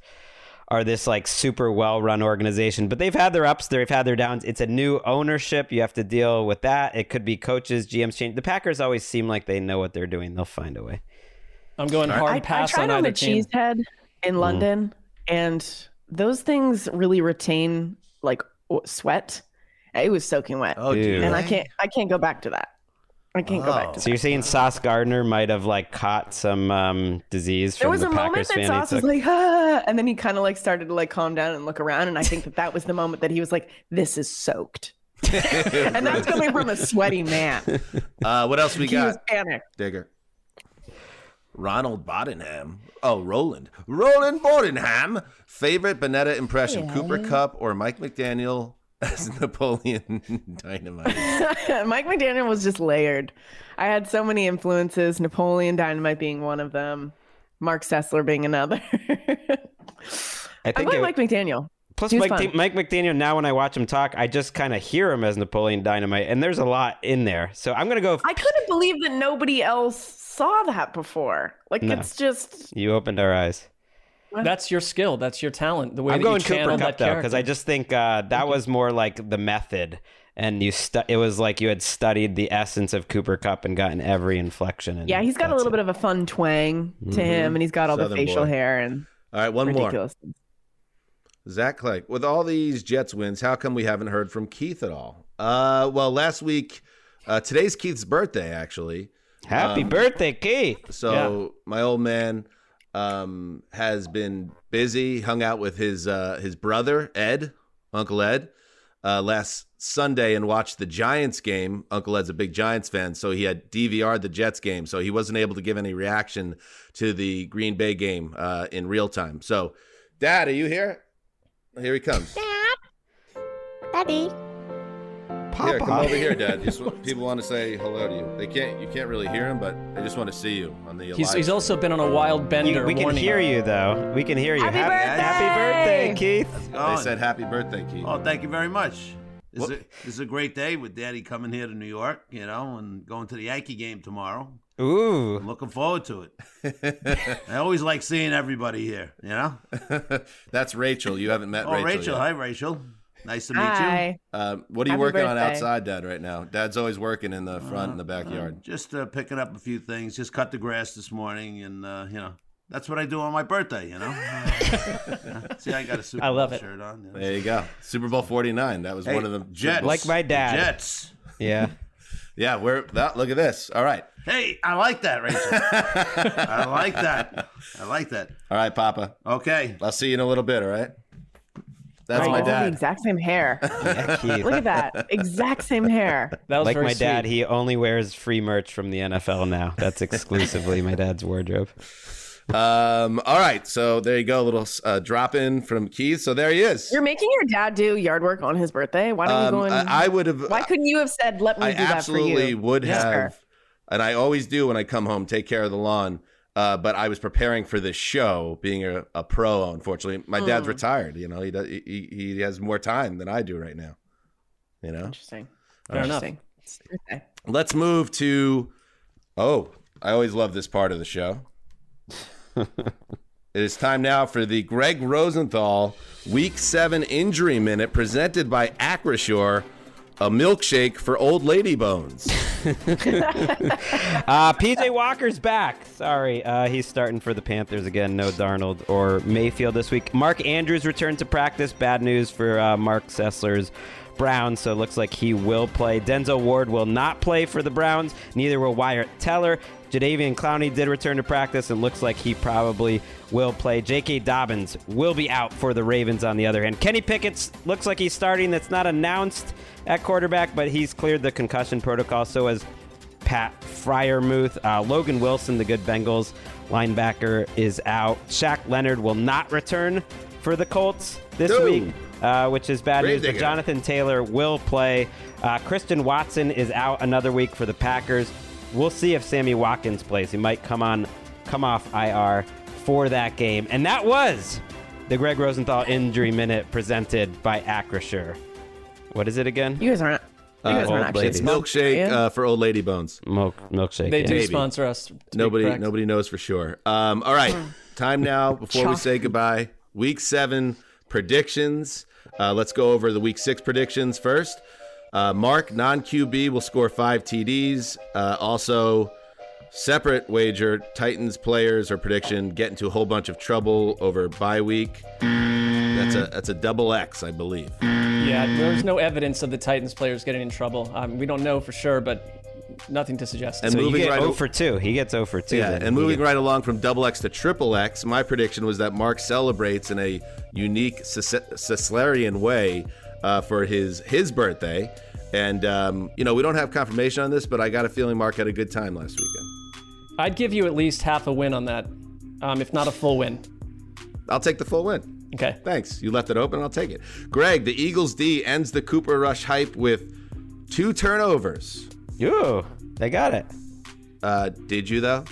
are this like super well run organization, but they've had their ups, they've had their downs. It's a new ownership. You have to deal with that. It could be coaches, GMs change. The Packers always seem like they know what they're doing. They'll find a way. I'm going hard I, I pass tried on on, either the team. Cheesehead in mm-hmm. London, and those things really retain like sweat. It was soaking wet, Oh, do and I can't. I can't go back to that. I can't go back to that. So you're saying Sauce Gardner might have like caught some um, disease from the other side. There was the a Packers moment that fan he Sauce was like, ah, and then he kind of like started to like calm down and look around, and I think that that was the moment that he was like, "This is soaked," and that's coming from a sweaty man. Uh, what else we He was got? panicked. Digger. Ronald Bodenham. Oh, Roland. Roland Bordenham. Favorite Bonnetta impression: Yeah. Cooper Kupp or Mike McDaniel as Napoleon Dynamite? Mike McDaniel was just layered. I had so many influences. Napoleon Dynamite being one of them. Mark Sessler being another. I I'm think going it- Mike McDaniel. Plus, Mike, fun. Mike McDaniel. Now, when I watch him talk, I just kind of hear him as Napoleon Dynamite, and there's a lot in there. So I'm gonna go. I couldn't believe that nobody else saw that before. Like No. it's just You opened our eyes. That's your skill. That's your talent. The way I'm that going you Cooper channeled Cup that though, because I just think uh, that was more like the method, and you stu- It was like you had studied the essence of Cooper Kupp and gotten every inflection. And yeah. He's got a little bit of a fun twang to Mhm. him, and he's got all Southern the facial boy. hair and All right, one ridiculous. more. Zach Clegg. With all these Jets wins, how come we haven't heard from Keith at all? Uh, well, last week, uh, today's Keith's birthday, actually. Happy Um, birthday, Keith! So my old man um, has been busy, hung out with his uh, his brother Ed, Uncle Ed, uh, last Sunday and watched the Giants game. Uncle Ed's a big Giants fan, so he had DVR'd the Jets game, so he wasn't able to give any reaction to the Green Bay game uh, in real time. So, Dad, are you here? Here he comes. Dad, Daddy. Here, come over here, Dad. Just people want to say hello to you. They can't. You can't really hear him, but they just want to see you on the. He's, he's also been on a wild bender. we can hear you though. We can hear you. Happy Hap- birthday! Happy birthday, Keith! They said happy birthday, Keith. Oh, thank you very much. This is, a, this is a great day with Daddy coming here to New York, you know, and going to the Yankee game tomorrow. Ooh. I'm looking forward to it. I always like seeing everybody here, you know? That's Rachel. You haven't met Oh, Rachel. Rachel. yet. Hi, Rachel. Nice to meet Hi. you. Um, what are you Happy working on outside, Dad, right now? Dad's always working in the front and the backyard. Just uh, picking up a few things. Just cut the grass this morning, and, uh, you know, that's what I do on my birthday, you know? Uh, see, I got a Super I love Bowl it. shirt on. you know? There you go. Super Bowl 49. That was Hey, one of the Jets. Like my dad. Jets. Yeah. Yeah, we're that. Look at this. All right. Hey, I like that, Rachel. I like that. I like that. All right, Papa. Okay. I'll see you in a little bit, all right? That's Oh, my The dad. exact same hair. Keith. Look at that. Exact same hair. That was like very my dad, he only wears free merch from the NFL now. That's exclusively my dad's wardrobe. Um, all right, so there you go, a little uh, drop in from Keith. So there he is. You're making your dad do yard work on his birthday. Why don't Um, you go and? I, I would have. why couldn't you have said, "Let me I do that for you"? absolutely would Yes, have, sir. and I always do when I come home, take care of the lawn. Uh, but I was preparing for this show, being a, a pro. Unfortunately, my dad's Hmm. retired. You know, he does. He, he has more time than I do right now. You know. Interesting. Fair enough. Interesting. It's Thursday. Let's move to. Oh, I always love this part of the show. it is time now for the Greg Rosenthal Week 7 Injury Minute presented by Acrisure, a milkshake for old lady bones. Uh, PJ Walker's back. Sorry, uh, he's starting for the Panthers again. No Darnold or Mayfield this week. Mark Andrews returned to practice. Bad news for uh, Mark Sessler's Browns, so it looks like he will play. Denzel Ward will not play for the Browns. Neither will Wyatt Teller. Jadeveon Clowney did return to practice and looks like he probably will play. J.K. Dobbins will be out for the Ravens on the other hand. Kenny Pickett's looks like he's starting. That's not announced at quarterback, but he's cleared the concussion protocol. So has Pat Freiermuth. Uh, Logan Wilson, the good Bengals linebacker, is out. Shaq Leonard will not return for the Colts this Dude. week, uh, which is bad news. But Jonathan Taylor will play. Uh, Christian Watson is out another week for the Packers. We'll see if Sammy Watkins plays. He might come on, come off IR for that game. And that was the Greg Rosenthal Injury Minute presented by Acrisure. What is it again? You guys aren't. You guys Uh, aren't actually. it's milkshake uh, for old lady bones. Milk, milkshake. They yeah. do Maybe. sponsor us. Nobody, nobody knows for sure. Um, all right, time now before we say goodbye. Week seven predictions. Uh, let's go over the week six predictions first. Uh, Mark, non QB, will score five TDs. Uh, also, separate wager, Titans players or prediction get into a whole bunch of trouble over bye week. That's a that's a double X, I believe. Yeah, there's no evidence of the Titans players getting in trouble. Um, we don't know for sure, but nothing to suggest. And So you moving get right 0 o- for 2. He gets 0 for 2. Yeah, then. and moving gets- right along from double X to triple X, my prediction was that Mark celebrates in a unique Sesslerian way uh, for his his birthday. And um, you know, we don't have confirmation on this, but I got a feeling Mark had a good time last weekend. I'd give you at least half a win on that, um, if not a full win. I'll take the full win. Okay. Thanks. You left it open. I'll take it. Greg, the Eagles D ends the Cooper Rush hype with two turnovers. Yo, they got it. Uh, did you though?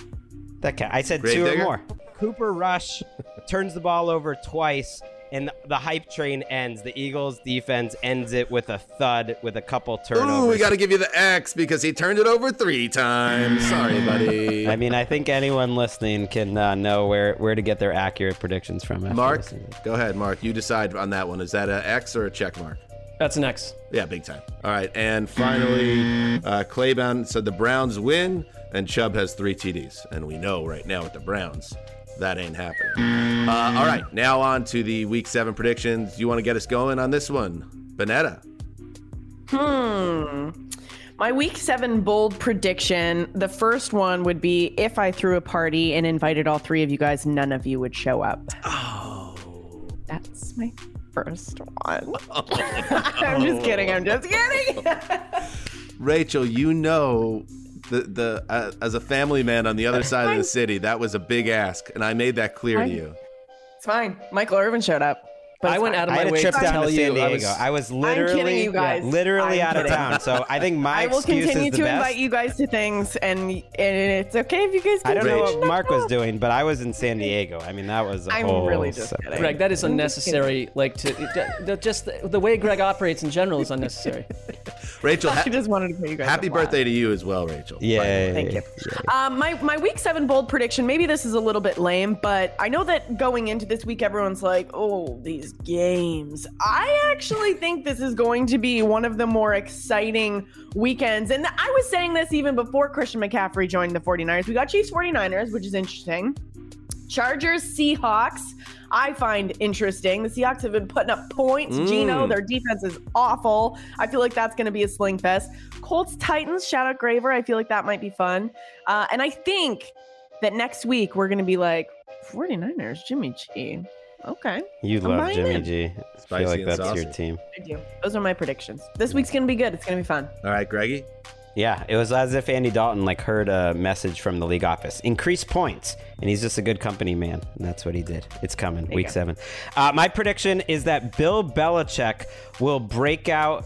That ca- I said Grave two digger? or more. Cooper Rush turns the ball over twice, and the hype train ends. The Eagles defense ends it with a thud with a couple turnovers. Ooh, we got to give you the X because he turned it over three times. Sorry, buddy. I mean, I think anyone listening can uh, know where, where to get their accurate predictions from. Mark, go ahead, Mark. You decide on that one. Is that an X or a check mark? That's an X. Yeah, big time. All right, and finally, uh, Claybound said the Browns win, and Chubb has three TDs, and we know right now with the Browns that ain't happening. Uh, all right, now on to the Week Seven predictions. You want to get us going on this one, Bonnetta? Hmm. My week seven bold prediction. The first one would be if I threw a party and invited all three of you guys, none of you would show up. Oh. That's my first one. I'm just kidding. I'm just kidding. Rachel, you know. The, the uh, as a family man on the other side of the city, that was a big ask, and I made that clear to you. it's fine. Michael Irvin showed up. But I went fine. out of I my had a way trip to down tell to you San I Diego. was- I was literally, you guys. literally I'm out of town. So I think my I will excuse continue is the to best. invite you guys to things, and, and it's okay if you guys. I don't know what Mark was doing, but I was in San Diego. I mean, that was a I'm whole. really just separate- kidding. Greg, that is unnecessary. Like to it- the- just the, the way Greg operates in general is unnecessary. Rachel, ha- I just wanted to put you guys. happy birthday to you as well, Rachel. Yeah. Thank you. Um, my my week seven bold prediction. Maybe this is a little bit lame, but I know that going into this week, everyone's like, "Oh, these games." I actually think this is going to be one of the more exciting weekends. And I was saying this even before Christian McCaffrey joined the 49ers. We got Chiefs 49ers, which is interesting. Chargers Seahawks. I find interesting. The Seahawks have been putting up points. Mm. Geno, their defense is awful. I feel like that's going to be a sling fest. Colts Titans. Shout out Graver. I feel like that might be fun. Uh, and I think that next week we're going to be like 49ers, Jimmy G. Okay. You I'm love Jimmy in. G. I Spicy feel like that's saucy. your team. I do. Those are my predictions. This week's going to be good. It's going to be fun. All right, Greggy. Yeah, it was as if Andy Dalton like heard a message from the league office: increase points, and he's just a good company man, and that's what he did. It's coming, you week seven. Uh, my prediction is that Bill Belichick will break out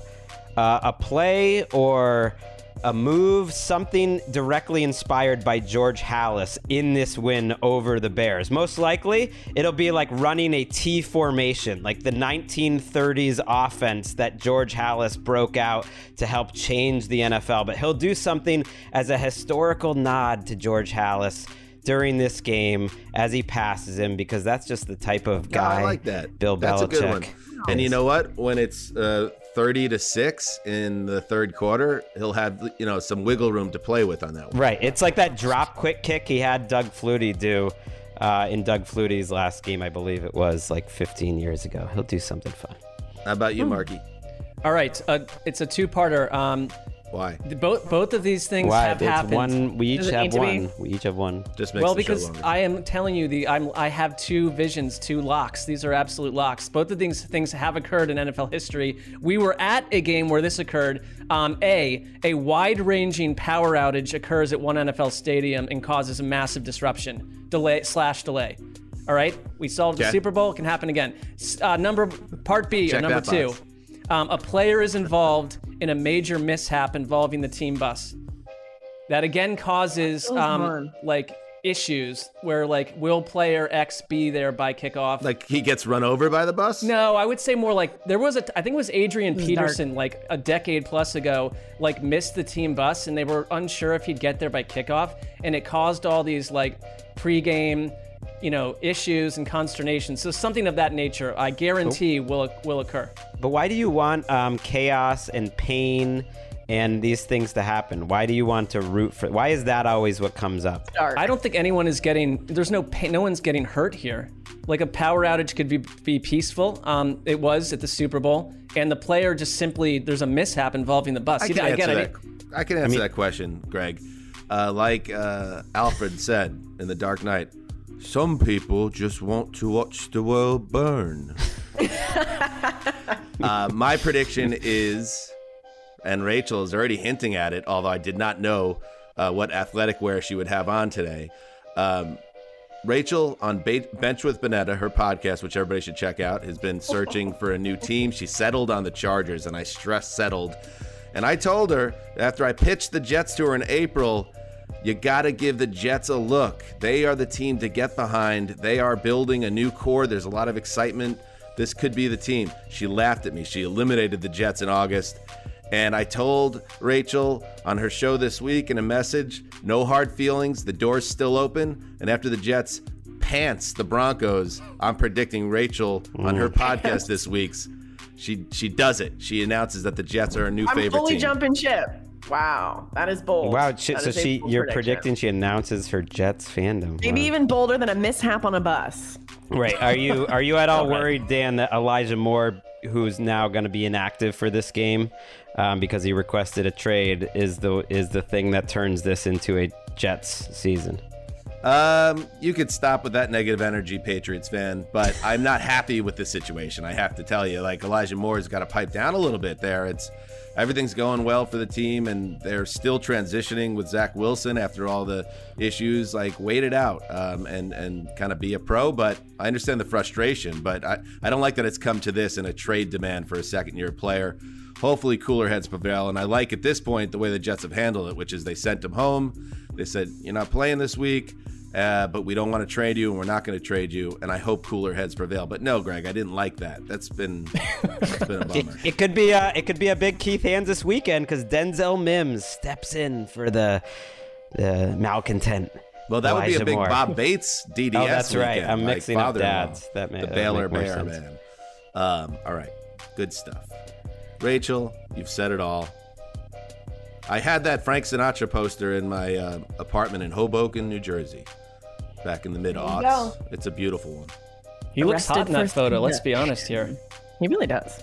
uh, a play or a move, something directly inspired by George Halas in this win over the Bears. Most likely, it'll be like running a T formation, like the 1930s offense that George Halas broke out to help change the NFL. But he'll do something as a historical nod to George Halas during this game as he passes him because that's just the type of Yeah, guy I like that. Bill That's Belichick. a good one. And you know what? When it's uh, 30 to 6 in the third quarter, he'll have, you know, some wiggle room to play with on that one. Right. It's like that drop quick kick he had Doug Flutie do uh, in Doug Flutie's last game, I believe it was like 15 years ago. He'll do something fun. How about you, Marky? All right, uh, it's a two-parter. Um, Why? the- both both of these things Why? have It's happened. one. We each Does it have need to be? one. We each have one. Just makes well, the show because. I am telling you, the I'm I have two visions, two locks. These are absolute locks. Both of these things have occurred in NFL history. We were at a game where this occurred. Um, a a wide-ranging power outage occurs at one NFL stadium and causes a massive disruption, delay slash delay. All right, we solved the Super Bowl. It can happen again. Uh, number part B Check number that two. box. Um, a player is involved in a major mishap involving the team bus. That again causes um, like issues where like will player X be there by kickoff? Like he gets run over by the bus? no, I would say more like there was a I think it was Adrian is Peterson like a decade plus ago like missed the team bus and they were unsure if he'd get there by kickoff and it caused all these like pregame you know issues and consternation. So something of that nature I guarantee will will occur. But why do you want um, chaos and pain and these things to happen? Why do you want to root for? Why is that always what comes up? Dark. I don't think anyone is getting. There's no pain. No one's getting hurt here. Like a power outage could be be peaceful. Um, it was at the Super Bowl, and the player just simply there's a mishap involving the bus. I You- can answer get that. it. I can answer that question, Greg. Uh, like uh, Alfred said in The Dark Knight, some people just want to watch the world burn. uh, my prediction is, and Rachel is already hinting at it, although I did not know uh, what athletic wear she would have on today. Um, Rachel on ba- Bench with Bonnetta, her podcast, which everybody should check out, has been searching for a new team. She settled on the Chargers, and I stress settled. And I told her after I pitched the Jets to her in April, you got to give the Jets a look. They are the team to get behind. They are building a new core. There's a lot of excitement. This could be the team. She laughed at me. She eliminated the Jets in August. And I told Rachel on her show this week in a message no hard feelings. The door's still open. And after the Jets pants the Broncos, I'm predicting Rachel on her mm. podcast this week's. She she does it. She announces that the Jets are a new I'm favorite fully team. jumping ship. Wow, that is bold. Wow. She, That so she you're prediction. predicting she announces her Jets fandom. Maybe Wow. even bolder than a mishap on a bus. Right. Are you are you at all worried, Dan, that Elijah Moore, who's now going to be inactive for this game um, because he requested a trade, is the is the thing that turns this into a Jets season? Um, you could stop with that negative energy, Patriots fan, but I'm not happy with the situation. I have to tell you, like Elijah Moore's got to pipe down a little bit there. It's everything's going well for the team, and they're still transitioning with Zach Wilson after all the issues. Like, wait it out um, and and kind of be a pro. But I understand the frustration, but I I don't like that it's come to this in a trade demand for a second year player. Hopefully, cooler heads prevail, and I like at this point the way the Jets have handled it, which is they sent him home. They said, "You're not playing this week." Uh, but we don't want to trade you, and we're not going to trade you. And I hope cooler heads prevail. But no, Greg, I didn't like that. That's been that's been a It, bummer. it could be a it could be a big Keith Hands this weekend because Denzel Mims steps in for the the malcontent. Well, that would be a big Moore. Bob Bates DDS. Oh, that's right. I'm like mixing up dads. That ma- the Baylor Bear man. Um, all right, good stuff. Rachel, you've said it all. I had that Frank Sinatra poster in my uh, apartment in Hoboken, New Jersey, back in the mid you aughts. go. It's a beautiful one. He looks hot in that photo. Let's be honest here. He really does.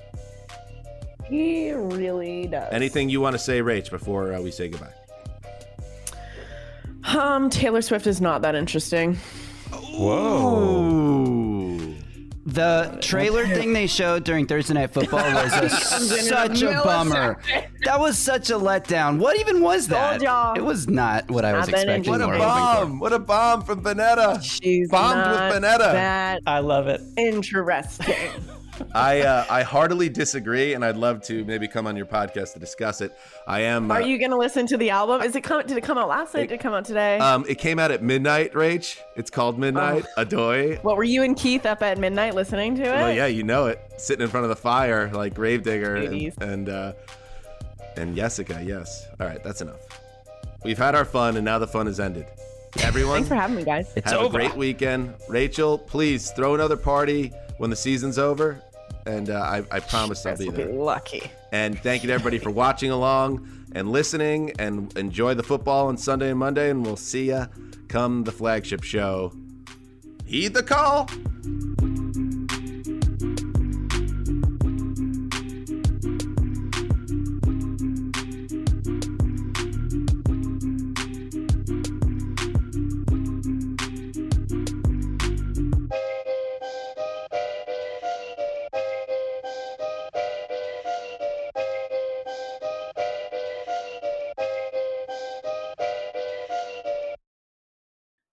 He really does. Anything you want to say, Rach, before uh, we say goodbye? Um, Taylor Swift is not that interesting. Whoa. The trailer thing they showed during Thursday Night Football was a, Comes in in a such a bummer. That was such a letdown. What even was that? It was not what I was Not that expecting. What a or hoping for. bomb! What a bomb from Bonnetta. She's Bombed not with Bonnetta. that I love it. interesting. I uh, I heartily disagree, and I'd love to maybe come on your podcast to discuss it. I am. Are uh, you gonna listen to the album? Is it come? Did it come out last night? Did it come out today? Um, it came out at midnight, Rach. It's called Midnight. Adoy. what were you and Keith up at midnight listening to it? Well, yeah, you know it. Sitting in front of the fire like Gravedigger and Ladies. and, uh, and Jessica. Yes. All right, that's enough. We've had our fun, and now the fun has ended. Everyone, Thanks for having me, guys. It's have a great weekend. Rachel, please throw another party when the season's over, and uh, I, I promise I'll be will be lucky. And thank you to everybody for watching along and listening and enjoy the football on Sunday and Monday. And we'll see ya come the flagship show. Heed the call.